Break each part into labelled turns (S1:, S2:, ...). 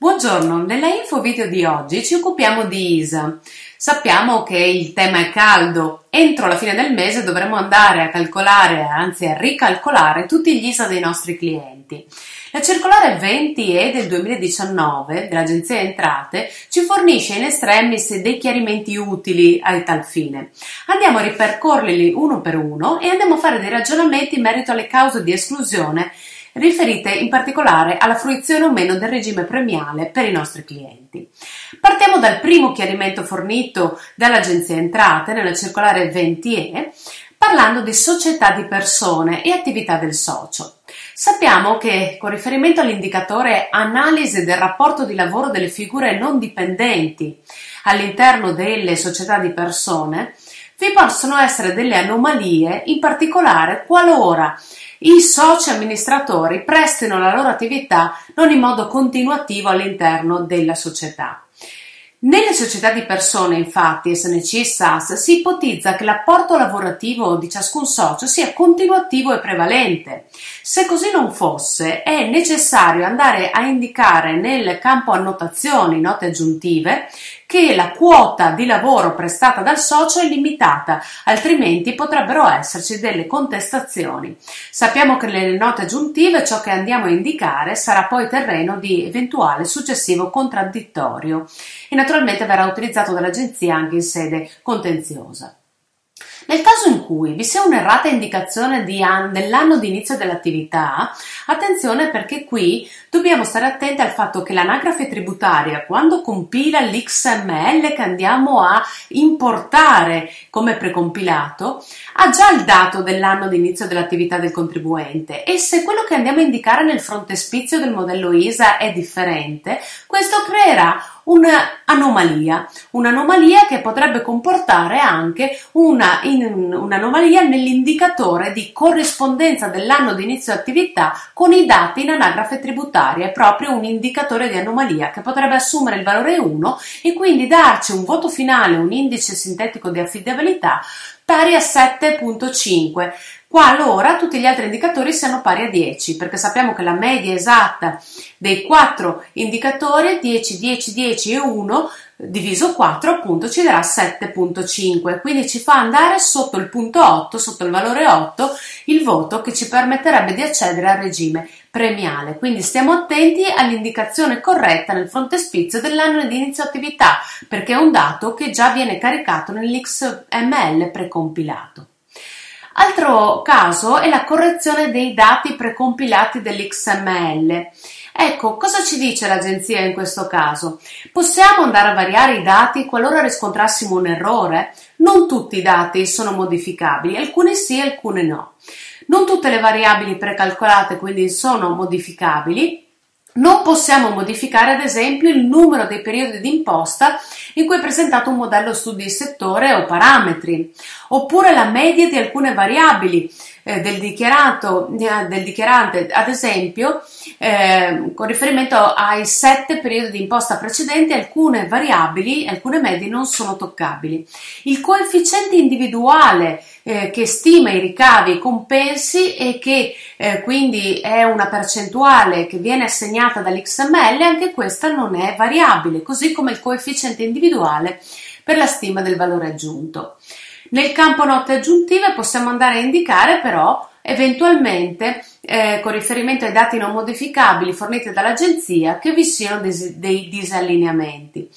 S1: Buongiorno, nella info video di oggi ci occupiamo di ISA. Sappiamo che il tema è caldo, entro la fine del mese dovremo andare a calcolare, anzi a ricalcolare tutti gli ISA dei nostri clienti. La circolare 20E del 2019 dell'Agenzia Entrate ci fornisce in estremis dei chiarimenti utili a tal fine. Andiamo a ripercorrerli uno per uno e andiamo a fare dei ragionamenti in merito alle cause di esclusione riferite in particolare alla fruizione o meno del regime premiale per i nostri clienti. Partiamo dal primo chiarimento fornito dall'Agenzia Entrate nella circolare 20E parlando di società di persone e attività del socio. Sappiamo che con riferimento all'indicatore analisi del rapporto di lavoro delle figure non dipendenti all'interno delle società di persone, vi possono essere delle anomalie, in particolare qualora i soci amministratori prestino la loro attività non in modo continuativo all'interno della società. Nelle società di persone, infatti, SNC e SAS, si ipotizza che l'apporto lavorativo di ciascun socio sia continuativo e prevalente. Se così non fosse, è necessario andare a indicare nel campo annotazioni, note aggiuntive, che la quota di lavoro prestata dal socio è limitata, altrimenti potrebbero esserci delle contestazioni. Sappiamo che nelle note aggiuntive ciò che andiamo a indicare sarà poi terreno di eventuale successivo contraddittorio e naturalmente verrà utilizzato dall'agenzia anche in sede contenziosa. Nel caso in cui vi sia un'errata indicazione an- dell'anno di inizio dell'attività, attenzione perché qui dobbiamo stare attenti al fatto che l'anagrafe tributaria, quando compila l'XML che andiamo a importare come precompilato, ha già il dato dell'anno di inizio dell'attività del contribuente e se quello che andiamo a indicare nel frontespizio del modello ISA è differente, questo creerà un'anomalia, un'anomalia che potrebbe comportare anche una, in, un'anomalia nell'indicatore di corrispondenza dell'anno di inizio attività con i dati in anagrafe tributaria, è proprio un indicatore di anomalia che potrebbe assumere il valore 1 e quindi darci un voto finale, un indice sintetico di affidabilità pari a 7.5 qualora tutti gli altri indicatori siano pari a 10, perché sappiamo che la media esatta dei quattro indicatori è 10, 10, 10 e 1 diviso 4 appunto ci darà 7.5 quindi ci fa andare sotto il punto 8 sotto il valore 8 il voto che ci permetterebbe di accedere al regime premiale. Quindi stiamo attenti all'indicazione corretta nel frontespizio dell'anno di inizio attività perché è un dato che già viene caricato nell'XML precompilato Altro caso è la correzione dei dati precompilati dell'XML. Ecco, cosa ci dice l'agenzia in questo caso? Possiamo andare a variare i dati qualora riscontrassimo un errore? Non tutti i dati sono modificabili, alcuni sì, alcuni no. Non tutte le variabili precalcolate quindi sono modificabili, non possiamo modificare ad esempio il numero dei periodi d'imposta in cui è presentato un modello studi di settore o parametri, oppure la media di alcune variabili eh, del, dichiarato, eh, del dichiarante, ad esempio eh, con riferimento ai sette periodi di imposta precedenti alcune variabili, alcune medie non sono toccabili. Il coefficiente individuale eh, che stima i ricavi e i compensi e che eh, quindi è una percentuale che viene assegnata dall'XML, anche questa non è variabile, così come il coefficiente individuale per la stima del valore aggiunto. Nel campo note aggiuntive possiamo andare a indicare però eventualmente eh, con riferimento ai dati non modificabili forniti dall'agenzia che vi siano des- dei disallineamenti.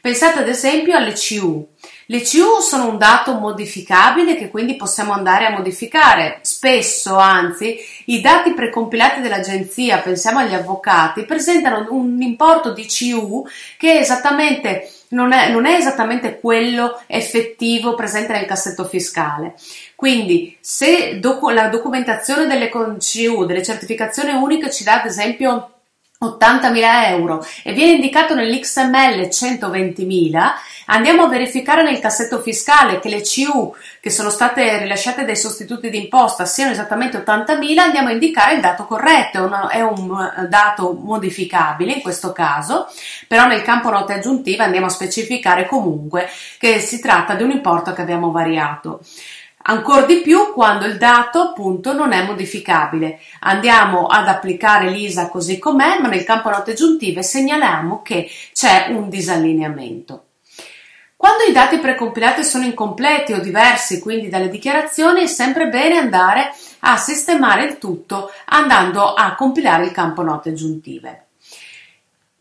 S1: Pensate ad esempio alle CU. Le CU sono un dato modificabile che quindi possiamo andare a modificare. Spesso, anzi, i dati precompilati dell'agenzia, pensiamo agli avvocati, presentano un importo di CU che è esattamente non è, non è, esattamente quello effettivo presente nel cassetto fiscale. Quindi, se docu- la documentazione delle CU, delle certificazioni uniche ci dà ad esempio 80.000 euro e viene indicato nell'XML 120.000, andiamo a verificare nel cassetto fiscale che le CU che sono state rilasciate dai sostituti d'imposta siano esattamente 80.000, andiamo a indicare il dato corretto, è, un eh, dato modificabile in questo caso, però nel campo note aggiuntive andiamo a specificare comunque che si tratta di un importo che abbiamo variato. Ancora di più quando il dato appunto non è modificabile. Andiamo ad applicare l'ISA così com'è, ma nel campo note aggiuntive segnaliamo che c'è un disallineamento. Quando i dati precompilati sono incompleti o diversi quindi dalle dichiarazioni è sempre bene andare a sistemare il tutto andando a compilare il campo note aggiuntive.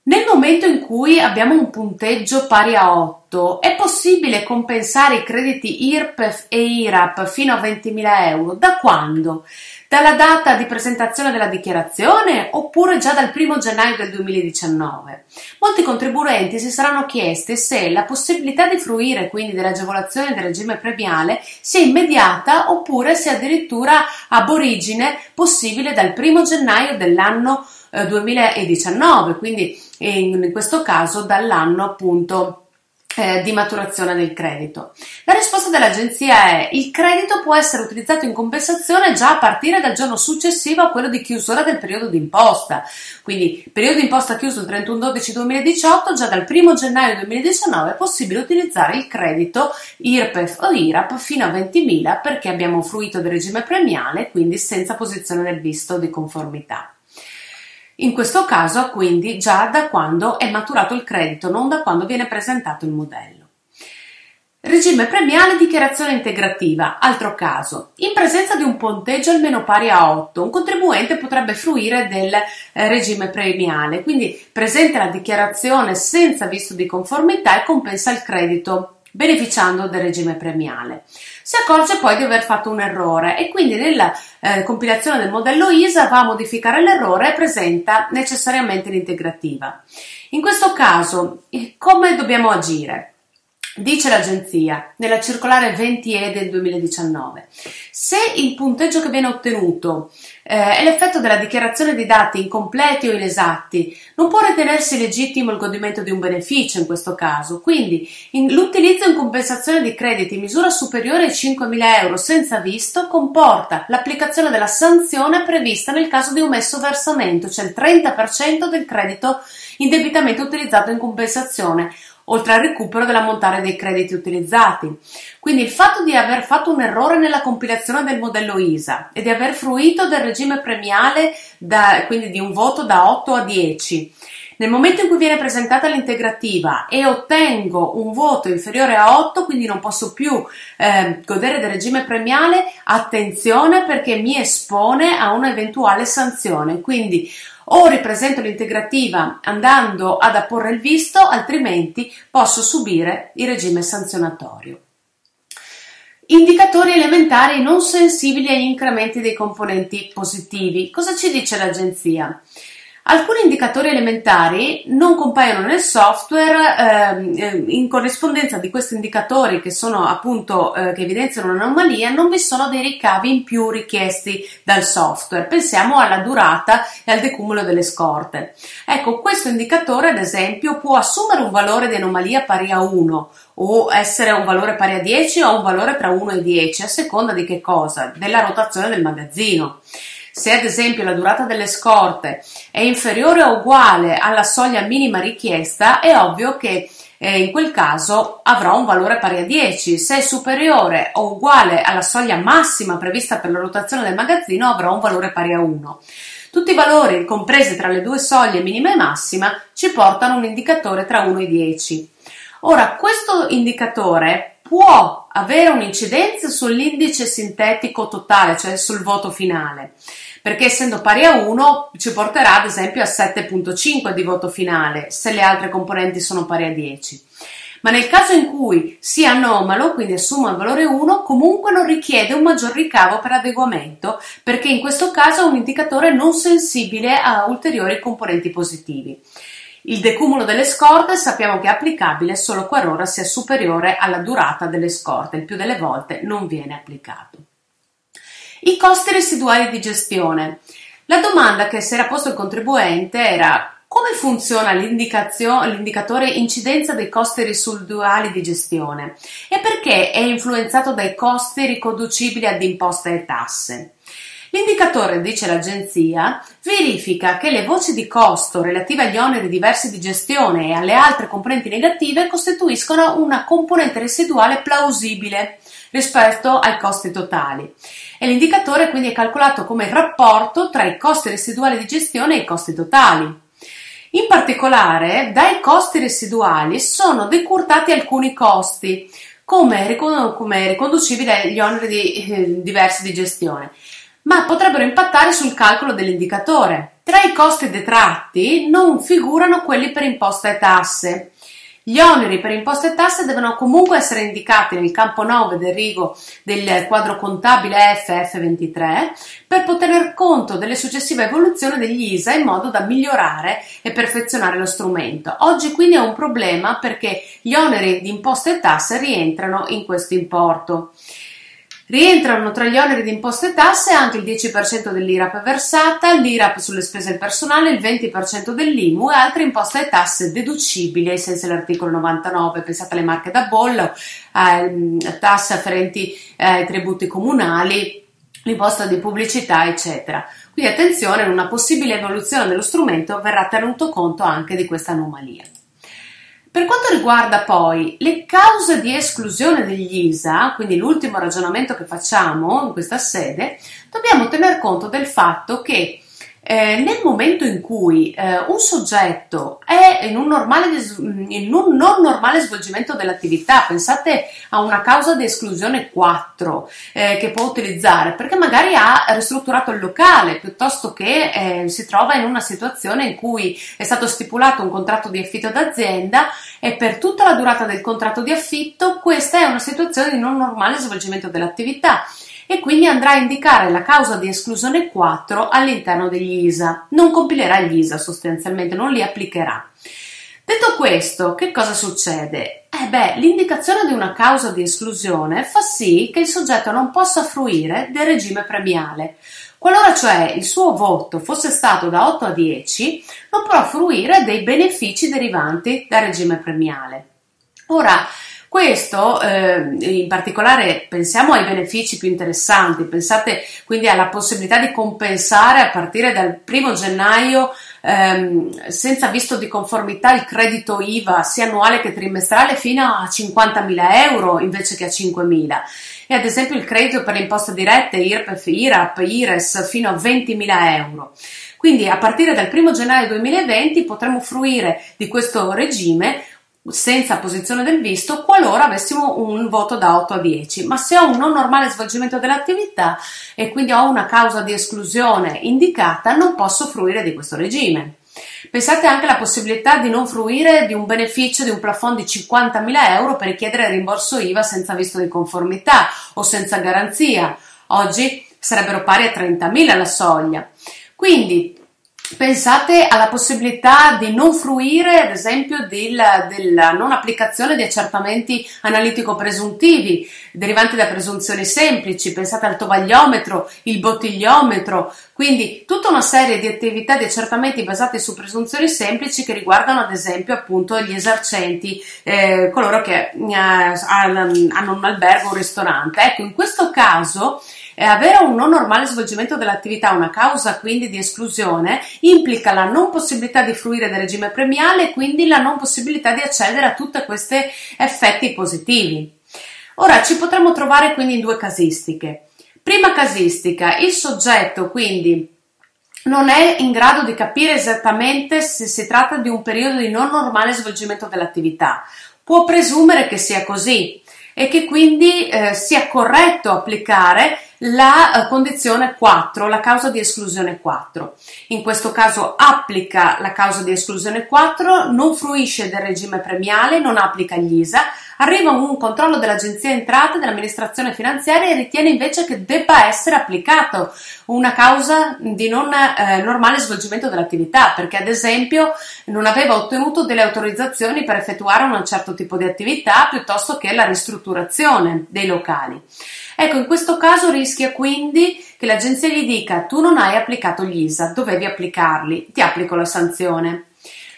S1: Nel momento in cui abbiamo un punteggio pari a 8, è possibile compensare i crediti IRPEF e IRAP fino a 20.000 euro? Da quando? Dalla data di presentazione della dichiarazione oppure già dal 1 gennaio del 2019? Molti contribuenti si saranno chiesti se la possibilità di fruire quindi dell'agevolazione del regime premiale sia immediata oppure se addirittura ab origine possibile dal 1 gennaio dell'anno 2019, eh, quindi in questo caso dall'anno appunto eh, di maturazione del credito. La risposta dell'agenzia è il credito può essere utilizzato in compensazione già a partire dal giorno successivo a quello di chiusura del periodo d'imposta. Quindi periodo d'imposta chiuso il 31-12-2018, già dal 1 gennaio 2019 è possibile utilizzare il credito IRPEF o IRAP fino a 20.000 perché abbiamo fruito del regime premiale, quindi senza posizione del visto di conformità. In questo caso, quindi, già da quando è maturato il credito, non da quando viene presentato il modello. Regime premiale dichiarazione integrativa, altro caso. In presenza di un punteggio almeno pari a 8, un contribuente potrebbe fruire del eh, regime premiale, quindi presenta la dichiarazione senza visto di conformità e compensa il credito beneficiando del regime premiale. Si accorge poi di aver fatto un errore e quindi nella eh, compilazione del modello ISA va a modificare l'errore e presenta necessariamente l'integrativa. In questo caso, come dobbiamo agire? Dice l'agenzia nella circolare 20E del 2019, se il punteggio che viene ottenuto eh, è l'effetto della dichiarazione di dati incompleti o inesatti, non può ritenersi legittimo il godimento di un beneficio in questo caso, quindi in, l'utilizzo in compensazione di crediti in misura superiore ai 5.000 euro senza visto comporta l'applicazione della sanzione prevista nel caso di omesso versamento, cioè il 30% del credito indebitamente utilizzato in compensazione oltre al recupero dell'ammontare dei crediti utilizzati. Quindi il fatto di aver fatto un errore nella compilazione del modello ISA e di aver fruito del regime premiale, da, quindi di un voto da 8 a 10, nel momento in cui viene presentata l'integrativa e ottengo un voto inferiore a 8, quindi non posso più eh, godere del regime premiale, attenzione perché mi espone a un'eventuale sanzione. Quindi o ripresento l'integrativa andando ad apporre il visto, altrimenti posso subire il regime sanzionatorio. Indicatori elementari non sensibili agli incrementi dei componenti positivi. Cosa ci dice l'agenzia? Alcuni indicatori elementari non compaiono nel software eh, in corrispondenza di questi indicatori che sono appunto eh, che evidenziano un'anomalia, non vi sono dei ricavi in più richiesti dal software. Pensiamo alla durata e al decumulo delle scorte. Ecco, questo indicatore, ad esempio, può assumere un valore di anomalia pari a 1 o essere un valore pari a 10 o un valore tra 1 e 10, a seconda di che cosa? Della rotazione del magazzino. Se ad esempio la durata delle scorte è inferiore o uguale alla soglia minima richiesta, è ovvio che eh, in quel caso avrà un valore pari a 10. Se è superiore o uguale alla soglia massima prevista per la rotazione del magazzino, avrà un valore pari a 1. Tutti i valori compresi tra le due soglie minima e massima ci portano un indicatore tra 1 e 10. Ora, questo indicatore può avere un'incidenza sull'indice sintetico totale, cioè sul voto finale perché essendo pari a 1 ci porterà ad esempio a 7.5 di voto finale se le altre componenti sono pari a 10. Ma nel caso in cui sia anomalo, quindi assuma il valore 1, comunque non richiede un maggior ricavo per adeguamento, perché in questo caso è un indicatore non sensibile a ulteriori componenti positivi. Il decumulo delle scorte sappiamo che è applicabile solo qualora sia superiore alla durata delle scorte, il più delle volte non viene applicato. I costi residuali di gestione. La domanda che si era posto il contribuente era come funziona l'indicatore incidenza dei costi residuali di gestione e perché è influenzato dai costi riconducibili ad imposte e tasse? L'indicatore, dice l'agenzia, verifica che le voci di costo relative agli oneri diversi di gestione e alle altre componenti negative costituiscono una componente residuale plausibile rispetto ai costi totali. E l'indicatore quindi è calcolato come il rapporto tra i costi residuali di gestione e i costi totali. In particolare, dai costi residuali sono decurtati alcuni costi, come, riconducibili agli oneri di, eh, diversi di gestione, ma potrebbero impattare sul calcolo dell'indicatore. Tra i costi detratti non figurano quelli per imposta e tasse. Gli oneri per imposte e tasse devono comunque essere indicati nel campo 9 del rigo del quadro contabile FF23 per poter conto delle successive evoluzioni degli ISA in modo da migliorare e perfezionare lo strumento. Oggi quindi è un problema perché gli oneri di imposte e tasse rientrano in questo importo. Rientrano tra gli oneri di imposte e tasse anche il 10% dell'IRAP versata, l'IRAP sulle spese del personale, il 20% dell'IMU e altre imposte e tasse deducibili ai sensi dell'articolo 99. Pensate alle marche da bollo, eh, tasse afferenti ai tributi comunali, l'imposta di pubblicità, eccetera. Quindi attenzione, in una possibile evoluzione dello strumento verrà tenuto conto anche di questa anomalia. Per quanto riguarda poi le cause di esclusione degli ISA, quindi l'ultimo ragionamento che facciamo in questa sede, dobbiamo tener conto del fatto che eh, nel momento in cui eh, un soggetto è in un, normale, in un, non normale svolgimento dell'attività, pensate a una causa di esclusione 4 eh, che può utilizzare perché magari ha ristrutturato il locale piuttosto che eh, si trova in una situazione in cui è stato stipulato un contratto di affitto d'azienda e per tutta la durata del contratto di affitto questa è una situazione di non normale svolgimento dell'attività e quindi andrà a indicare la causa di esclusione 4 all'interno degli ISA. Non compilerà gli ISA sostanzialmente, non li applicherà. Detto questo, che cosa succede? Eh beh, l'indicazione di una causa di esclusione fa sì che il soggetto non possa fruire del regime premiale. Qualora cioè il suo voto fosse stato da 8 a 10, non può fruire dei benefici derivanti dal regime premiale. Ora, questo eh, in particolare pensiamo ai benefici più interessanti, pensate quindi alla possibilità di compensare a partire dal primo gennaio ehm, senza visto di conformità il credito IVA sia annuale che trimestrale fino a 50.000 euro invece che a 5.000 e ad esempio il credito per le imposte dirette IRPEF, IRAP, IRES fino a 20.000 euro. Quindi a partire dal 1 gennaio 2020 potremo fruire di questo regime senza posizione del visto qualora avessimo un voto da 8 a 10, ma se ho un non normale svolgimento dell'attività e quindi ho una causa di esclusione indicata, non posso fruire di questo regime. Pensate anche alla possibilità di non fruire di un beneficio di un plafond di 50.000 euro per richiedere il rimborso IVA senza visto di conformità o senza garanzia. Oggi sarebbero pari a 30.000 la soglia. Quindi Pensate alla possibilità di non fruire, ad esempio, della, della non applicazione di accertamenti analitico-presuntivi derivanti da presunzioni semplici. Pensate al tovagliometro, il bottigliometro, quindi tutta una serie di attività di accertamenti basati su presunzioni semplici che riguardano, ad esempio, appunto gli esercenti, eh, coloro che eh, hanno un albergo o un ristorante. Ecco, in questo caso e avere un non normale svolgimento dell'attività, una causa quindi di esclusione, implica la non possibilità di fruire del regime premiale e quindi la non possibilità di accedere a tutti questi effetti positivi. Ora ci potremmo trovare quindi in due casistiche. Prima casistica, il soggetto quindi non è in grado di capire esattamente se si tratta di un periodo di non normale svolgimento dell'attività. Può presumere che sia così e che quindi eh, sia corretto applicare la eh, condizione 4, la causa di esclusione 4. In questo caso applica la causa di esclusione 4, non fruisce del regime premiale, non applica gli ISA, arriva un controllo dell'Agenzia Entrate, dell'amministrazione finanziaria e ritiene invece che debba essere applicato una causa di non eh, normale svolgimento dell'attività, perché ad esempio non aveva ottenuto delle autorizzazioni per effettuare un certo tipo di attività piuttosto che la ristrutturazione dei locali. Ecco, in questo caso rischia quindi che l'agenzia gli dica tu non hai applicato gli ISA, dovevi applicarli, ti applico la sanzione.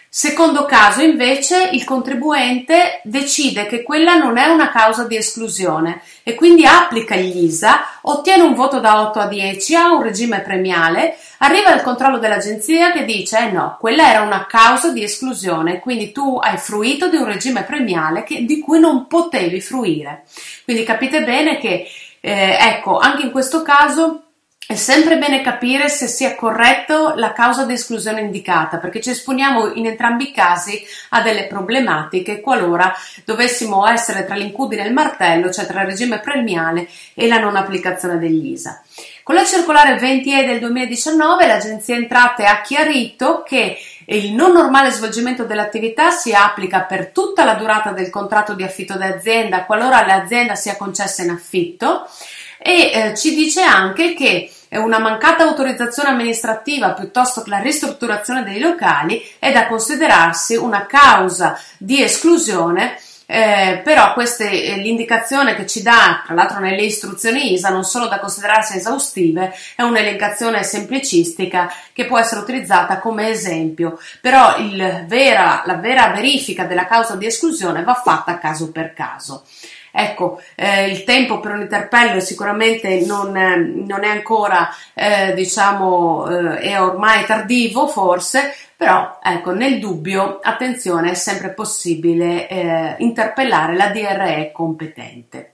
S1: Secondo caso, invece, il contribuente decide che quella non è una causa di esclusione e quindi applica gli ISA, ottiene un voto da 8 a 10, ha un regime premiale, arriva al controllo dell'agenzia che dice eh no, quella era una causa di esclusione, quindi tu hai fruito di un regime premiale che, di cui non potevi fruire. Quindi capite bene che, eh, ecco, anche in questo caso è sempre bene capire se sia corretto la causa di esclusione indicata, perché ci esponiamo in entrambi i casi a delle problematiche qualora dovessimo essere tra l'incudine e il martello, cioè tra il regime premiale e la non applicazione degli ISA. Con la circolare 20E del 2019 l'Agenzia Entrate ha chiarito che il non normale svolgimento dell'attività si applica per tutta la durata del contratto di affitto d'azienda qualora l'azienda sia concessa in affitto. E eh, ci dice anche che una mancata autorizzazione amministrativa piuttosto che la ristrutturazione dei locali è da considerarsi una causa di esclusione eh, però questa è l'indicazione che ci dà, tra l'altro nelle istruzioni ISA, non sono da considerarsi esaustive, è un'elencazione semplicistica che può essere utilizzata come esempio, però vera, la vera verifica della causa di esclusione va fatta caso per caso. Ecco, eh, il tempo per un interpello sicuramente non, eh, non è ancora, eh, diciamo, eh, è ormai tardivo forse, però ecco, nel dubbio, attenzione, è sempre possibile eh, interpellare la DRE competente.